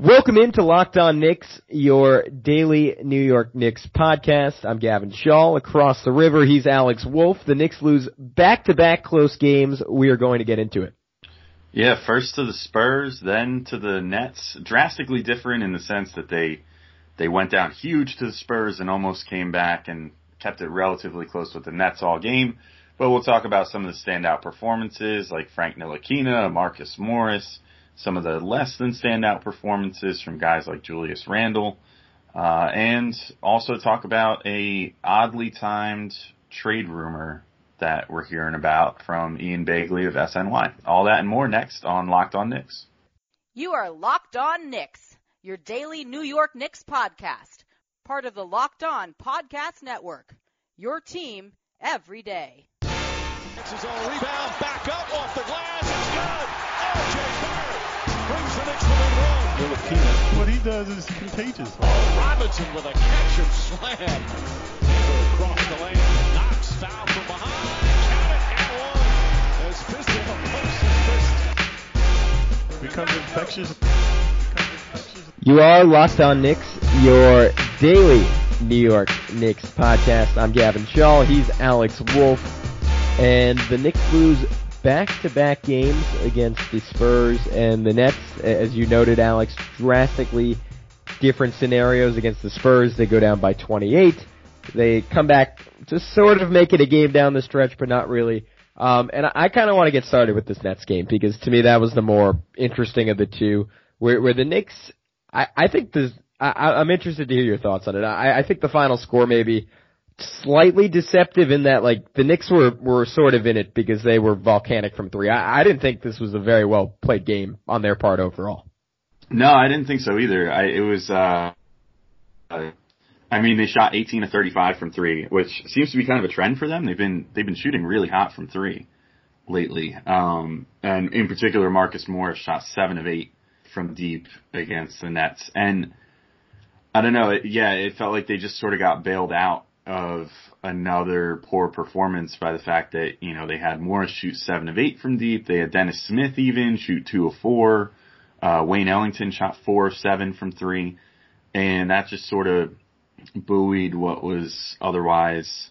Welcome into Locked On Knicks, your daily New York Knicks podcast. I'm Gavin Shaw. Across the river, he's Alex Wolf. The Knicks lose back-to-back close games. We are going to get into it. Yeah, first to the Spurs, then to the Nets. Drastically different in the sense that they they went down huge to the Spurs and almost came back and kept it relatively close with the Nets all game. But we'll talk about some of the standout performances like Frank Ntilikina, Marcus Morris, some of the less than standout performances from guys like Julius Randle, uh, and also talk about a oddly timed trade rumor that we're hearing about from Ian Begley of SNY. All that and more next on Locked On Knicks. You are Locked On Knicks, your daily New York Knicks podcast, part of the Locked On Podcast Network. Your team every day. Knicks is on rebound, back up off the glass, it's good. RJ Barrett brings the Knicks to the run. Ntilikina, what he does is contagious. Robinson with a catch and slam. Across the lane, knocks foul from behind. Count it and one. As Fizdale pumps his fist. Becomes infectious. Becomes infectious. You are Locked On Knicks, your daily New York Knicks podcast. I'm Gavin Shaw. He's Alex Wolf. And the Knicks lose back-to-back games against the Spurs and the Nets. As you noted, Alex, drastically different scenarios against the Spurs. They go down by 28. They come back to sort of make it a game down the stretch, but not really. Um, and I, I kind of want to get started with this Nets game because to me that was the more interesting of the two. Where, where the Knicks, I, I think I, I- I'm interested to hear your thoughts on it. I, I think the final score maybe slightly deceptive in that like the Knicks were were sort of in it because they were volcanic from three. I, I didn't think this was a very well played game on their part overall. No, I didn't think so either. I, it was, uh, uh, I mean, they shot 18 to 35 from three, which seems to be kind of a trend for them. They've been, they've been shooting really hot from three lately. Um, and in particular, Marcus Morris shot seven of eight from deep against the Nets. And I don't know, it, yeah, it felt like they just sort of got bailed out of another poor performance by the fact that, you know, they had Morris shoot seven of eight from deep. They had Dennis Smith even shoot two of four. Uh, Wayne Ellington shot four of seven from three. And that just sort of buoyed what was otherwise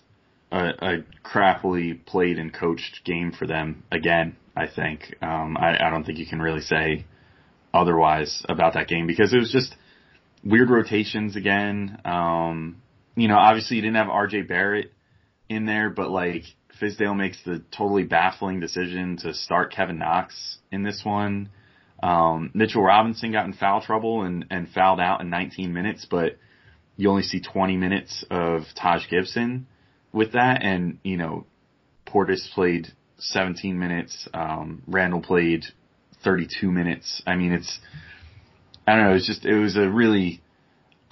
a, a crappily played and coached game for them again, I think. Um, I, I don't think you can really say otherwise about that game because it was just weird rotations again. Um, you know, obviously you didn't have RJ Barrett in there, but like Fizdale makes the totally baffling decision to start Kevin Knox in this one. Um, Mitchell Robinson got in foul trouble and, and fouled out in 19 minutes, but you only see 20 minutes of Taj Gibson with that. And, you know, Portis played 17 minutes. Um, Randle played 32 minutes. I mean, it's, I don't know, it's just, it was a really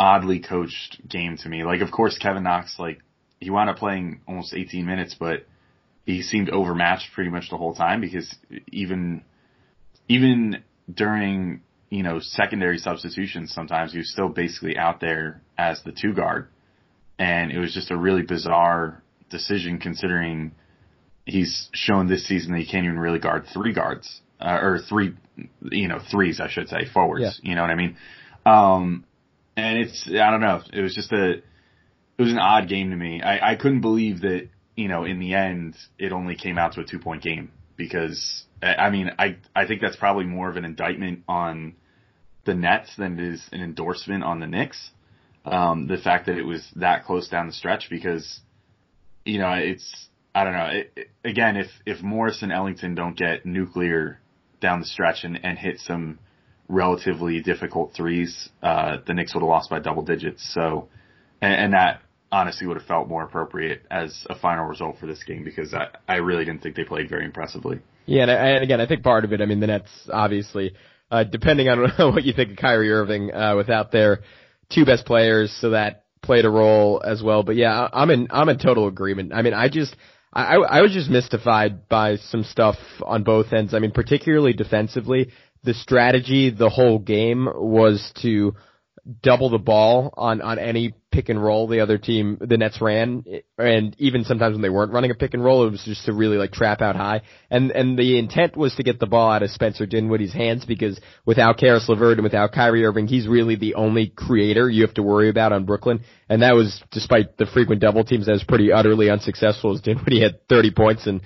oddly coached game to me. Like, of course, Kevin Knox, like, he wound up playing almost 18 minutes, but he seemed overmatched pretty much the whole time because even, even during, you know, secondary substitutions, sometimes he was still basically out there as the two guard. And it was just a really bizarre decision considering he's shown this season that he can't even really guard three guards, uh, or three, you know, threes, I should say, forwards. You know what I mean? Um, and it's, I don't know, it was just a, it was an odd game to me. I, I couldn't believe that, you know, in the end, it only came out to a two point game because, I mean, I, I think that's probably more of an indictment on the Nets than it is an endorsement on the Knicks. Um, the fact that it was that close down the stretch because, you know, it's, I don't know. It, it- again, if, if Morris and Ellington don't get nuclear down the stretch and, and hit some relatively difficult threes, uh, the Knicks would have lost by double digits. So, and, and that honestly would have felt more appropriate as a final result for this game because I, I really didn't think they played very impressively. Yeah, and, I, and again, I think part of it, I mean, the Nets obviously, uh, depending on what you think of Kyrie Irving, uh, without their two best players, so that played a role as well. But yeah, I'm in, I'm in total agreement. I mean, I just, I I was just mystified by some stuff on both ends. I mean, particularly defensively, the strategy the whole game was to double the ball on on any pick and roll the other team the Nets ran. And even sometimes when they weren't running a pick and roll it was just to really like trap out high. And and the intent was to get the ball out of Spencer Dinwiddie's hands because without Caris LeVert and without Kyrie Irving he's really the only creator you have to worry about on Brooklyn. And that was despite the frequent double teams that was pretty utterly unsuccessful as Dinwiddie had 30 points and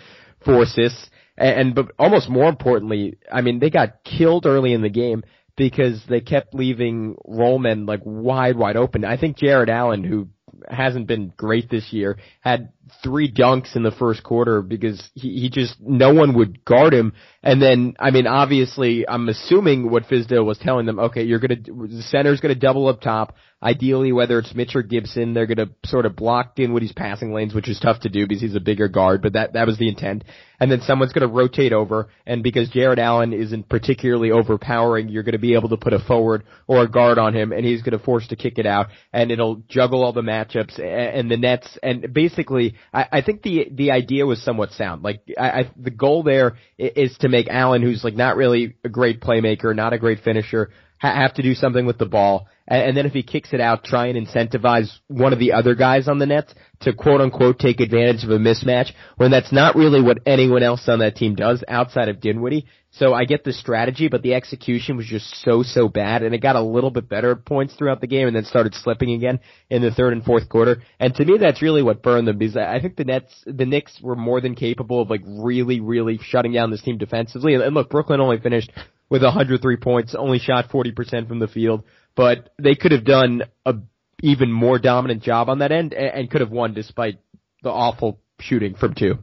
four assists and, and but almost more importantly I mean they got killed early in the game because they kept leaving Rollman like wide, wide open. I think Jarrett Allen, who hasn't been great this year, had three dunks in the first quarter because he, he just, no one would guard him. And then, I mean, obviously, I'm assuming what Fizdale was telling them, okay, you're gonna, the center's gonna double up top. Ideally, whether it's Mitch or Gibson, they're gonna sort of block Dinwiddie's passing lanes, which is tough to do because he's a bigger guard, but that, that was the intent. And then someone's gonna rotate over, and because Jarrett Allen isn't particularly overpowering, you're gonna be able to put a forward or a guard on him, and he's gonna force to kick it out, and it'll juggle all the matchups and, and the Nets, and basically, I, I think the, the idea was somewhat sound. Like, I, I, the goal there is to make Allen, who's like not really a great playmaker, not a great finisher, ha- have to do something with the ball. And, and then if he kicks it out, try and incentivize one of the other guys on the Nets to quote unquote take advantage of a mismatch when that's not really what anyone else on that team does outside of Dinwiddie. So I get the strategy, but the execution was just so, so bad and it got a little bit better at points throughout the game and then started slipping again in the third and fourth quarter. And to me, that's really what burned them because I think the Nets, the Knicks were more than capable of like really, really shutting down this team defensively. And, and look, Brooklyn only finished with 103 points, only shot 40% from the field, but they could have done a even more dominant job on that end and, and could have won despite the awful shooting from two.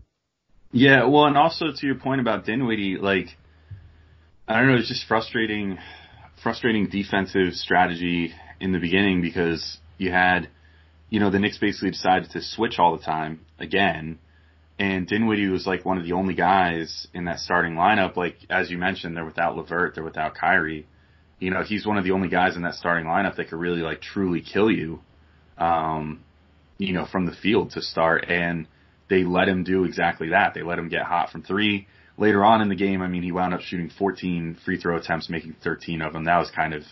Yeah, well, and also to your point about Dinwiddie, like I don't know, it's just frustrating, frustrating defensive strategy in the beginning because you had, you know, the Knicks basically decided to switch all the time again, and Dinwiddie was like one of the only guys in that starting lineup. Like as you mentioned, they're without LeVert, they're without Kyrie. You know, he's one of the only guys in that starting lineup that could really like truly kill you, um, you know, from the field to start. And they let him do exactly that. They let him get hot from three. Later on in the game, I mean, he wound up shooting 14 free throw attempts, making 13 of them. That was kind of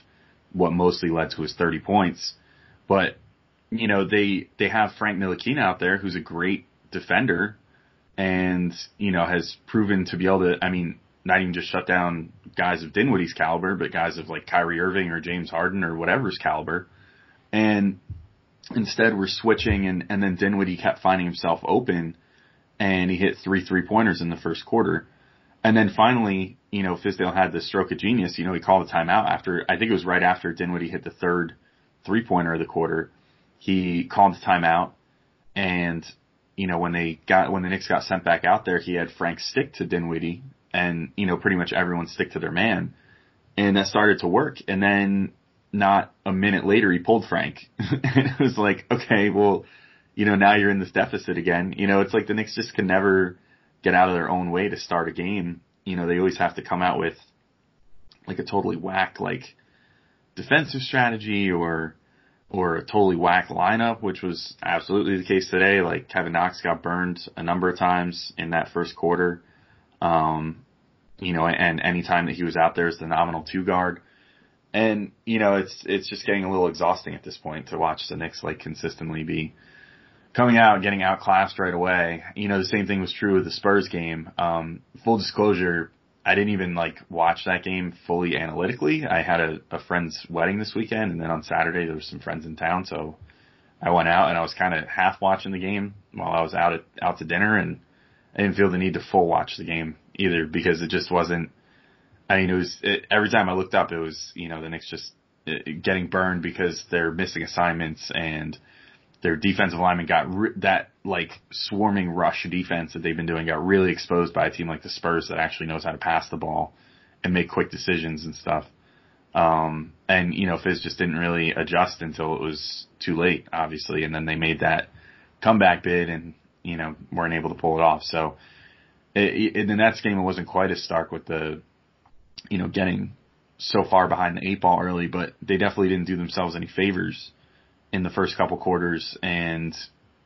what mostly led to his 30 points. But you know, they they have Frank Ntilikina out there, who's a great defender, and you know has proven to be able to. I mean, not even just shut down guys of Dinwiddie's caliber, but guys of like Kyrie Irving or James Harden or whatever's caliber. And instead, we're switching, and and then Dinwiddie kept finding himself open, and he hit three three pointers in the first quarter. And then finally, you know, Fizdale had the stroke of genius. You know, he called a timeout after, I think it was right after Dinwiddie hit the third three pointer of the quarter. He called the timeout and you know, when they got when the Knicks got sent back out there, he had Frank stick to Dinwiddie, and you know, pretty much everyone stick to their man, and that started to work. And then not a minute later, he pulled Frank, and it was like, okay, well, you know, now you're in this deficit again. You know, it's like the Knicks just can never get out of their own way to start a game. You know, they always have to come out with like a totally whack like defensive strategy or or a totally whack lineup, which was absolutely the case today. Like Kevin Knox got burned a number of times in that first quarter. Um, you know, and any time that he was out there as the nominal two guard. And, you know, it's, it's just getting a little exhausting at this point to watch the Knicks like consistently be coming out getting outclassed right away. You know, the same thing was true with the Spurs game. Um, full disclosure, I didn't even like watch that game fully analytically. I had a, a friend's wedding this weekend, and then on Saturday there was some friends in town, so I went out and I was kind of half watching the game while I was out at out to dinner, and I didn't feel the need to full watch the game either because it just wasn't. I mean, it was it, every time I looked up, it was you know the Knicks just uh, getting burned because they're missing assignments and their defensive lineman got re- that like swarming rush defense that they've been doing got really exposed by a team like the Spurs that actually knows how to pass the ball and make quick decisions and stuff. Um, and you know, Fizz just didn't really adjust until it was too late, obviously, and then they made that comeback bid and you know weren't able to pull it off. So it, in the Nets game, it wasn't quite as stark with the you know getting so far behind the eight ball early, but they definitely didn't do themselves any favors in the first couple quarters and,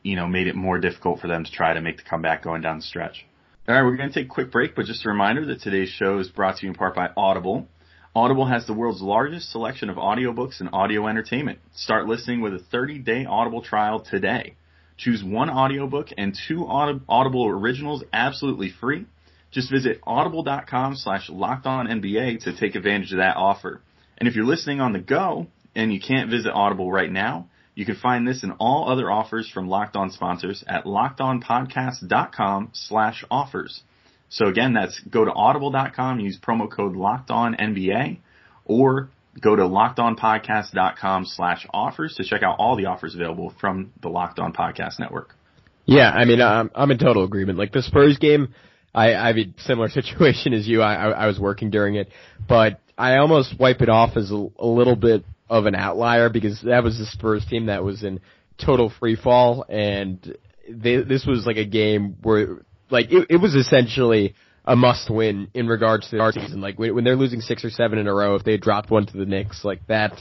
you know, made it more difficult for them to try to make the comeback going down the stretch. All right, we're going to take a quick break, but just a reminder that today's show is brought to you in part by Audible. Audible has the world's largest selection of audiobooks and audio entertainment. Start listening with a 30-day Audible trial today. Choose one audiobook and two Audible originals absolutely free. Just visit audible.com slash locked on NBA to take advantage of that offer. And if you're listening on the go and you can't visit Audible right now, you can find this and all other offers from Locked On sponsors at lockedonpodcast.com slash offers. So again, that's go to audible.com, use promo code Locked On NBA, or go to lockedonpodcast.com slash offers to check out all the offers available from the Locked On Podcast Network. Yeah, I mean, I'm, I'm in total agreement. Like the Spurs game, I, I have a similar situation as you. I, I, I was working during it, but I almost wipe it off as a, a little bit of an outlier because that was the Spurs team that was in total free fall and they, this was like a game where like it, it was essentially a must win in regards to our season. Like when, when they're losing six or seven in a row, if they dropped one to the Knicks, like that,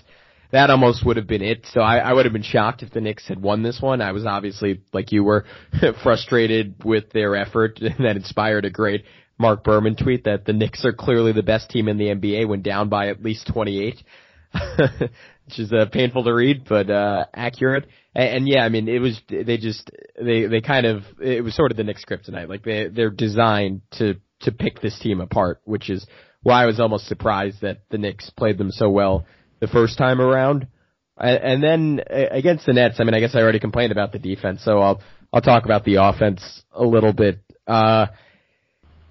that almost would have been it. So I, I would have been shocked if the Knicks had won this one. I was obviously, like you were, frustrated with their effort and that inspired a great Marc Berman tweet that the Knicks are clearly the best team in the NBA when down by at least 28. which is uh, painful to read, but uh, accurate. And, and yeah, I mean, it was they just they they kind of it was sort of the Knicks kryptonite. Like they they're designed to to pick this team apart, which is why I was almost surprised that the Knicks played them so well the first time around. And, then against the Nets, I mean, I guess I already complained about the defense, so I'll I'll talk about the offense a little bit. Uh,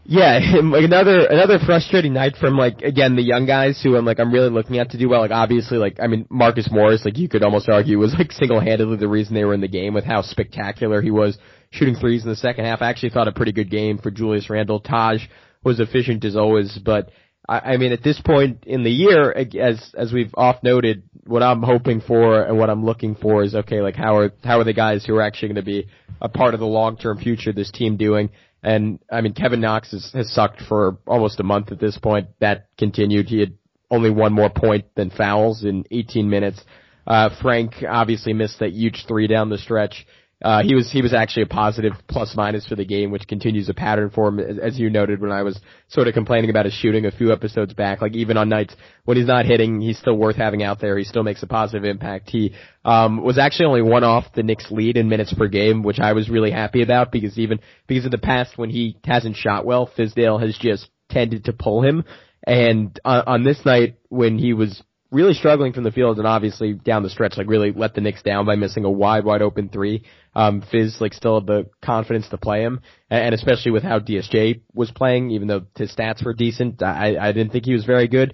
yeah, another another frustrating night from like again the young guys who I'm like I'm really looking at to do well. Like obviously, like I mean Marcus Morris, like you could almost argue was like single handedly the reason they were in the game with how spectacular he was shooting threes in the second half. I actually thought a pretty good game for Julius Randle. Taj was efficient as always, but I, I mean at this point in the year, as as we've oft noted, what I'm hoping for and what I'm looking for is okay, like how are how are the guys who are actually going to be a part of the long term future of this team doing? And I mean, Kevin Knox has, has sucked for almost a month at this point. That continued. He had only one more point than fouls in 18 minutes. Uh, Frank obviously missed that huge three down the stretch. Uh, he was he was actually a positive plus minus for the game, which continues a pattern for him, as you noted when I was sort of complaining about his shooting a few episodes back. Like even on nights when he's not hitting, he's still worth having out there. He still makes a positive impact. He um, was actually only one off the Knicks' lead in minutes per game, which I was really happy about because even because in the past when he hasn't shot well, Fizdale has just tended to pull him. And uh, on this night when he was really struggling from the field and obviously down the stretch, like really let the Knicks down by missing a wide, wide open three. Um, Fizz like still had the confidence to play him, and especially with how DSJ was playing, even though his stats were decent, I, I didn't think he was very good.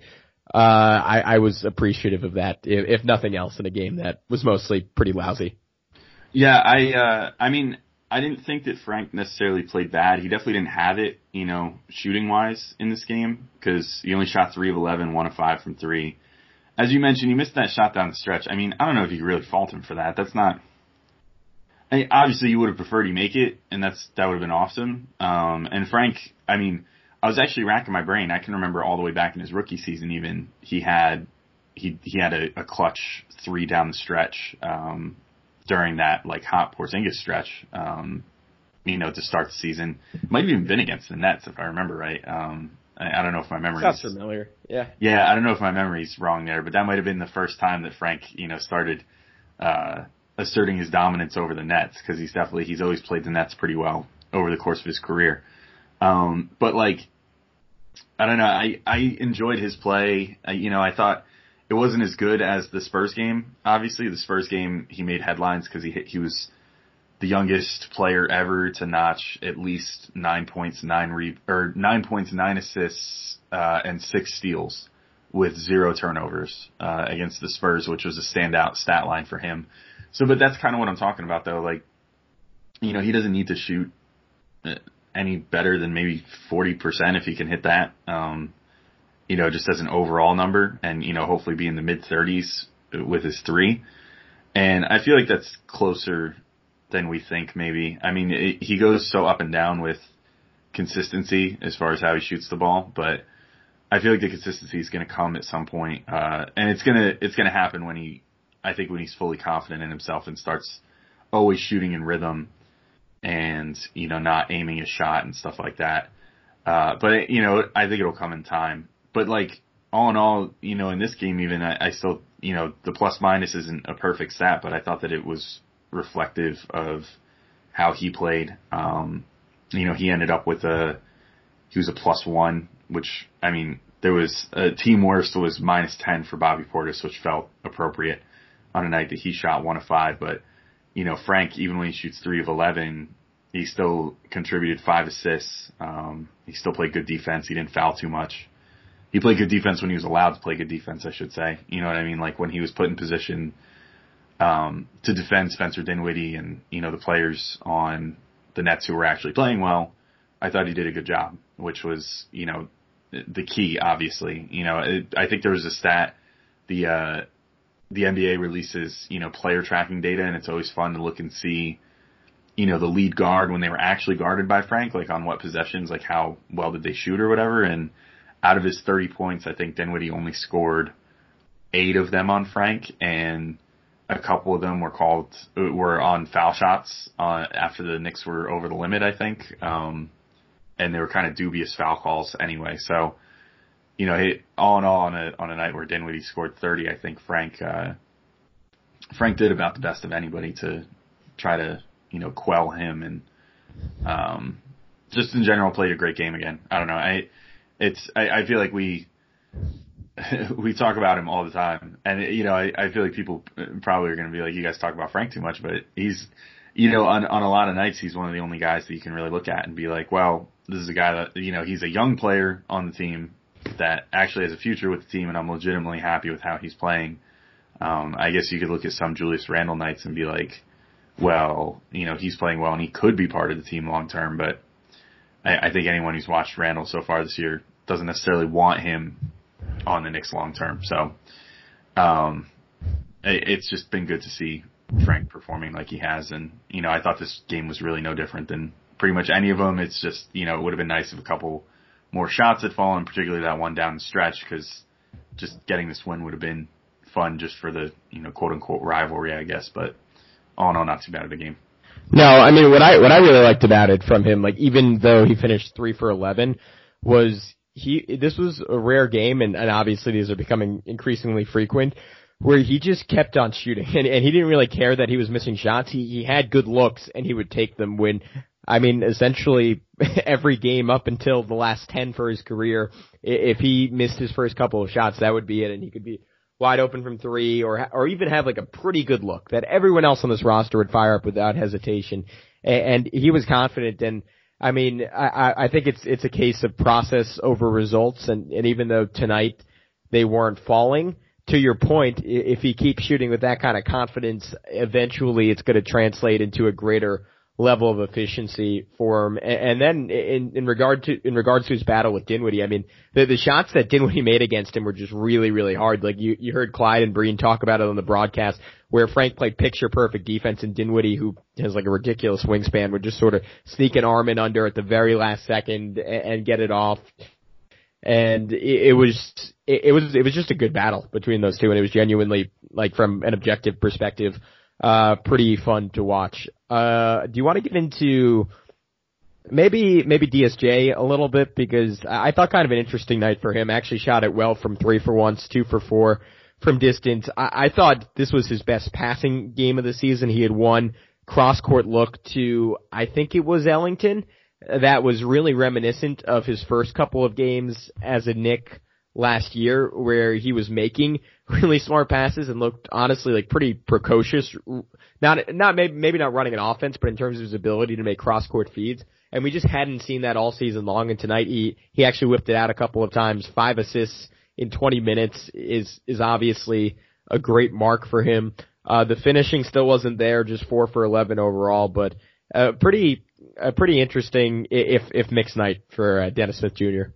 Uh, I, I was appreciative of that, if, if nothing else, in a game that was mostly pretty lousy. Yeah, I, uh, I mean, I didn't think that Frank necessarily played bad. He definitely didn't have it, you know, shooting wise in this game because he only shot three of 11, one of five from three as you mentioned, he missed that shot down the stretch. I mean, I don't know if you really fault him for that. That's not. I mean, obviously, you would have preferred he make it, and that's that would have been awesome. Um, and Frank, I mean, I was actually racking my brain. I can remember all the way back in his rookie season, even he had he he had a, a clutch three down the stretch um, during that like hot Porzingis stretch. Um, you know, to start the season, it might have even been against the Nets if I remember right. Um, I, I don't know if my memory sounds familiar. Yeah. Yeah, I don't know if my memory's wrong there, but that might have been the first time that Frank, you know, started uh, asserting his dominance over the Nets because he's definitely he's always played the Nets pretty well over the course of his career. Um, but like, I don't know, I I enjoyed his play. I, you know, I thought it wasn't as good as the Spurs game. Obviously, the Spurs game he made headlines because he he was the youngest player ever to notch at least nine points, nine re- or nine points, nine assists, uh, and six steals with zero turnovers uh, against the Spurs, which was a standout stat line for him. So, but that's kind of what I'm talking about, though. Like, you know, he doesn't need to shoot uh, any better than maybe 40% if he can hit that. Um, you know, just as an overall number, and you know, hopefully be in the mid 30s with his three. And I feel like that's closer than we think maybe. I mean, it, he goes so up and down with consistency as far as how he shoots the ball, but I feel like the consistency is going to come at some point, uh, and it's gonna it's gonna happen when he, I think when he's fully confident in himself and starts always shooting in rhythm, and you know not aiming a shot and stuff like that. Uh, but you know, I think it'll come in time. But like all in all, you know, in this game even, I, I still, you know, the plus minus isn't a perfect stat, but I thought that it was reflective of how he played. Um, you know, he ended up with a, he was a plus one, which, I mean, there was a team worst was minus 10 for Bobby Portis, which felt appropriate on a night that he shot one of five. But, you know, Frank, even when he shoots three of 11, he still contributed five assists. Um, he still played good defense. He didn't foul too much. He played good defense when he was allowed to play good defense, I should say. You know what I mean? Like when he was put in position, um, to defend Spencer Dinwiddie and, you know, the players on the Nets who were actually playing well, I thought he did a good job, which was, you know, the key, obviously. You know, it, I think there was a stat, the, uh, the NBA releases, you know, player tracking data and it's always fun to look and see, you know, the lead guard when they were actually guarded by Frank, like on what possessions, like how well did they shoot or whatever. And out of his 30 points, I think Dinwiddie only scored eight of them on Frank and a couple of them were called, were on foul shots, uh, after the Knicks were over the limit, I think. Um, and they were kind of dubious foul calls anyway. So, you know, it, all in all, on a on a night where Dinwiddie scored 30, I think Frank uh, Frank did about the best of anybody to try to you know quell him and um, just in general played a great game again. I don't know, I it's I, I feel like we we talk about him all the time, and you know I, I feel like people probably are going to be like, you guys talk about Frank too much, but he's you know, on on a lot of nights, he's one of the only guys that you can really look at and be like, well, this is a guy that you know he's a young player on the team that actually has a future with the team, and I'm legitimately happy with how he's playing. Um, I guess you could look at some Julius Randle nights and be like, well, you know, he's playing well and he could be part of the team long term, but I, I think anyone who's watched Randall so far this year doesn't necessarily want him on the Knicks long term. So, um, it, it's just been good to see Frank performing like he has. And, you know, I thought this game was really no different than pretty much any of them. It's just, you know, it would have been nice if a couple more shots had fallen, particularly that one down the stretch, because just getting this win would have been fun just for the, you know, quote unquote rivalry, I guess. But all in all, not too bad of a game. No, I mean what I what I really liked about it from him, like even though he finished three for eleven, was he this was a rare game and, and obviously these are becoming increasingly frequent where he just kept on shooting and, and he didn't really care that he was missing shots. He he had good looks and he would take them when I mean essentially every game up until the last 10 for his career if he missed his first couple of shots that would be it and he could be wide open from 3 or or even have like a pretty good look that everyone else on this roster would fire up without hesitation and, and he was confident and I mean, I, I think it's it's a case of process over results, and, and even though tonight they weren't falling, to your point, if he keeps shooting with that kind of confidence, eventually it's going to translate into a greater level of efficiency for him. And, then in, in regard to, in regards to his battle with Dinwiddie, I mean, the, the shots that Dinwiddie made against him were just really, really hard. Like you, you heard Clyde and Breen talk about it on the broadcast where Frank played picture perfect defense and Dinwiddie, who has like a ridiculous wingspan, would just sort of sneak an arm in under at the very last second and, and get it off and it, it was it, it, was it was just a good battle between those two, and it was genuinely like from an objective perspective, uh, pretty fun to watch. Uh, do you want to get into maybe maybe DSJ a little bit because I thought kind of an interesting night for him. Actually shot it well from three for once, two for four from distance. I, I thought this was his best passing game of the season. He had one cross court look to I think it was Ellington that was really reminiscent of his first couple of games as a Knick last year where he was making really smart passes and looked honestly like pretty precocious. Not, not maybe, maybe not running an offense, but in terms of his ability to make cross court feeds. And we just hadn't seen that all season long. And tonight he, he actually whipped it out a couple of times. Five assists in 20 minutes is, is obviously a great mark for him. Uh, the finishing still wasn't there, just four for 11 overall, but, uh, pretty, a pretty interesting if if mixed night for uh, Dennis Smith Jr.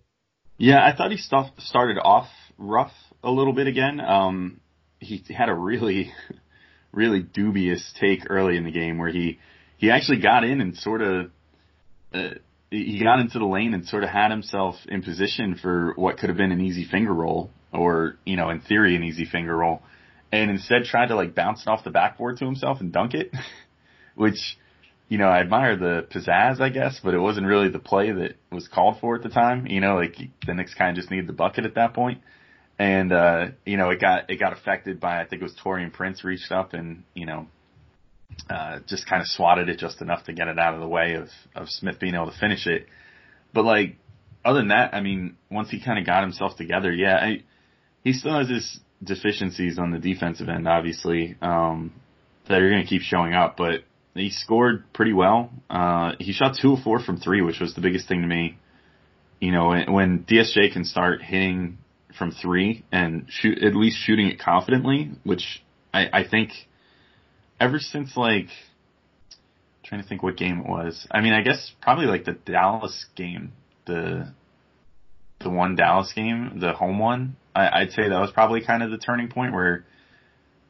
Yeah, I thought he st- started off rough a little bit again. Um, he had a really, really dubious take early in the game where he he actually got in and sort of uh, he got into the lane and sort of had himself in position for what could have been an easy finger roll or you know in theory an easy finger roll, and instead tried to like bounce it off the backboard to himself and dunk it, which you know, I admire the pizzazz, I guess, but it wasn't really the play that was called for at the time. You know, like the Knicks kind of just needed the bucket at that point. and uh, you know it got it got affected by I think it was Taurean Prince reached up and you know uh, just kind of swatted it just enough to get it out of the way of of Smith being able to finish it. But like other than that, I mean, once he kind of got himself together, yeah, I, he still has his deficiencies on the defensive end, obviously, um, that are going to keep showing up. But he scored pretty well. Uh, he shot two of four from three, which was the biggest thing to me. You know, when DSJ can start hitting from three and shoot, at least shooting it confidently, which I, I think ever since like, trying to think what game it was. I mean, I guess probably like the Dallas game, the, the one Dallas game, the home one. I, I'd say that was probably kind of the turning point where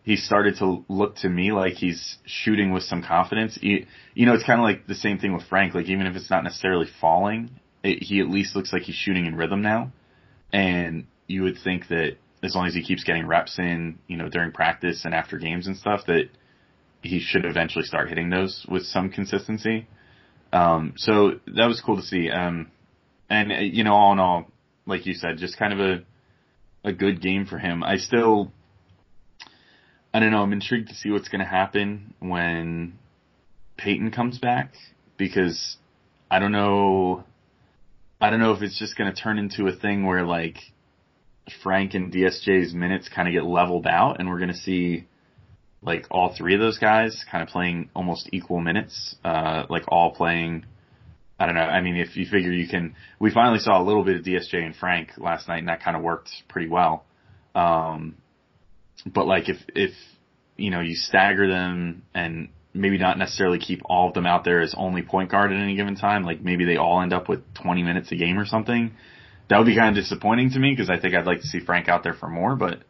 he started to look to me like he's shooting with some confidence. He, you know, it's kind of like the same thing with Frank. Like even if it's not necessarily falling, it, he at least looks like he's shooting in rhythm now. And you would think that as long as he keeps getting reps in, you know, during practice and after games and stuff, that he should eventually start hitting those with some consistency. Um, so that was cool to see. Um, and you know, all in all, like you said, just kind of a a good game for him. I still I don't know. I'm intrigued to see what's going to happen when Payton comes back because I don't know. I don't know if it's just going to turn into a thing where like Frank and DSJ's minutes kind of get leveled out, and we're going to see like all three of those guys kind of playing almost equal minutes, uh, like all playing. I don't know. I mean, if you figure you can, we finally saw a little bit of DSJ and Frank last night, and that kind of worked pretty well. Um, but like if if you know you stagger them and maybe not necessarily keep all of them out there as only point guard at any given time, like maybe they all end up with 20 minutes a game or something. That would be kind of disappointing to me because I think I'd like to see Frank out there for more, but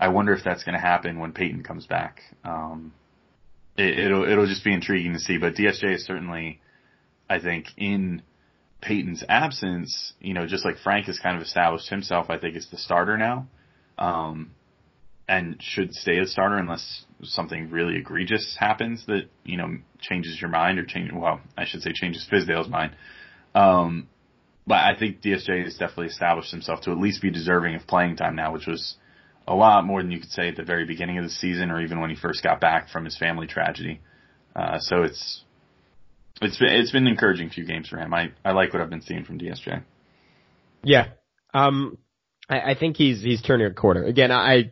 I wonder if that's going to happen when Payton comes back. Um, it, it'll it'll just be intriguing to see. But DSJ is certainly, I think, in Payton's absence, you know, just like Frank has kind of established himself, I think is the starter now. Um, and should stay a starter unless something really egregious happens that you know changes your mind or change. Well, I should say changes Fizdale's mind. Um, but I think DSJ has definitely established himself to at least be deserving of playing time now, which was a lot more than you could say at the very beginning of the season or even when he first got back from his family tragedy. Uh, so it's it's been it's been encouraging few games for him. I I like what I've been seeing from DSJ. Yeah. Um, I, think he's he's turning a corner. Again, I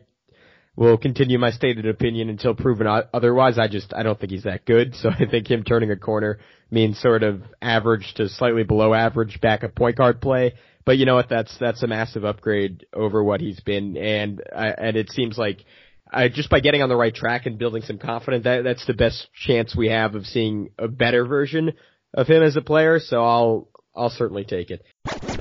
will continue my stated opinion until proven otherwise. I just I don't think he's that good. So I think him turning a corner means sort of average to slightly below average backup point guard play. But you know what? That's that's a massive upgrade over what he's been, and I, and it seems like uh, just by getting on the right track and building some confidence, that that's the best chance we have of seeing a better version of him as a player. So I'll I'll certainly take it.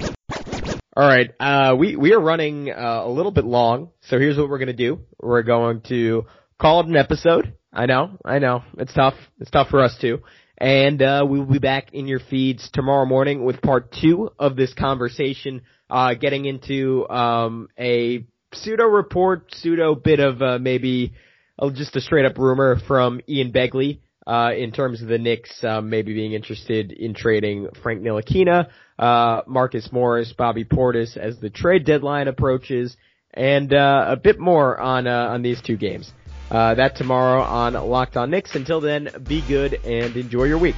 All right, uh, we we are running uh, a little bit long, so here's what we're gonna do. We're going to call it an episode. I know, I know, it's tough. It's tough for us too. And uh, we will be back in your feeds tomorrow morning with part two of this conversation, uh, getting into um, a pseudo report, pseudo bit of uh, maybe uh, just a straight up rumor from Ian Begley uh, in terms of the Knicks um, maybe being interested in trading Frank Ntilikina, uh, Marcus Morris, Bobby Portis as the trade deadline approaches, and uh, a bit more on uh, on these two games. Uh, that tomorrow on Locked On Knicks. Until then, be good and enjoy your week.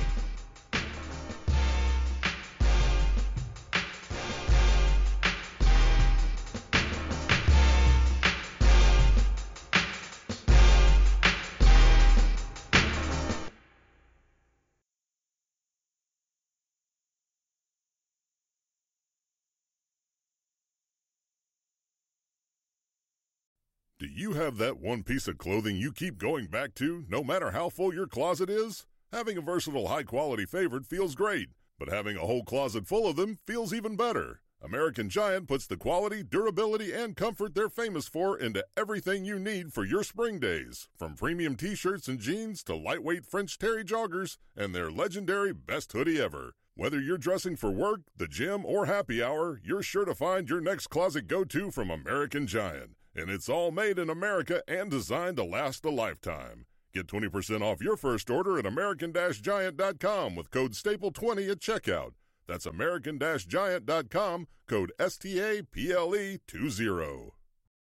Do you have that one piece of clothing you keep going back to, no matter how full your closet is? Having a versatile, high quality favorite feels great, but having a whole closet full of them feels even better. American Giant puts the quality, durability, and comfort they're famous for into everything you need for your spring days. From premium t shirts and jeans to lightweight French Terry joggers and their legendary best hoodie ever. Whether you're dressing for work, the gym, or happy hour, you're sure to find your next closet go to from American Giant. And it's all made in America and designed to last a lifetime. Get 20% off your first order at American Giant.com with code STAPLE20 at checkout. That's American Giant.com, code STAPLE20.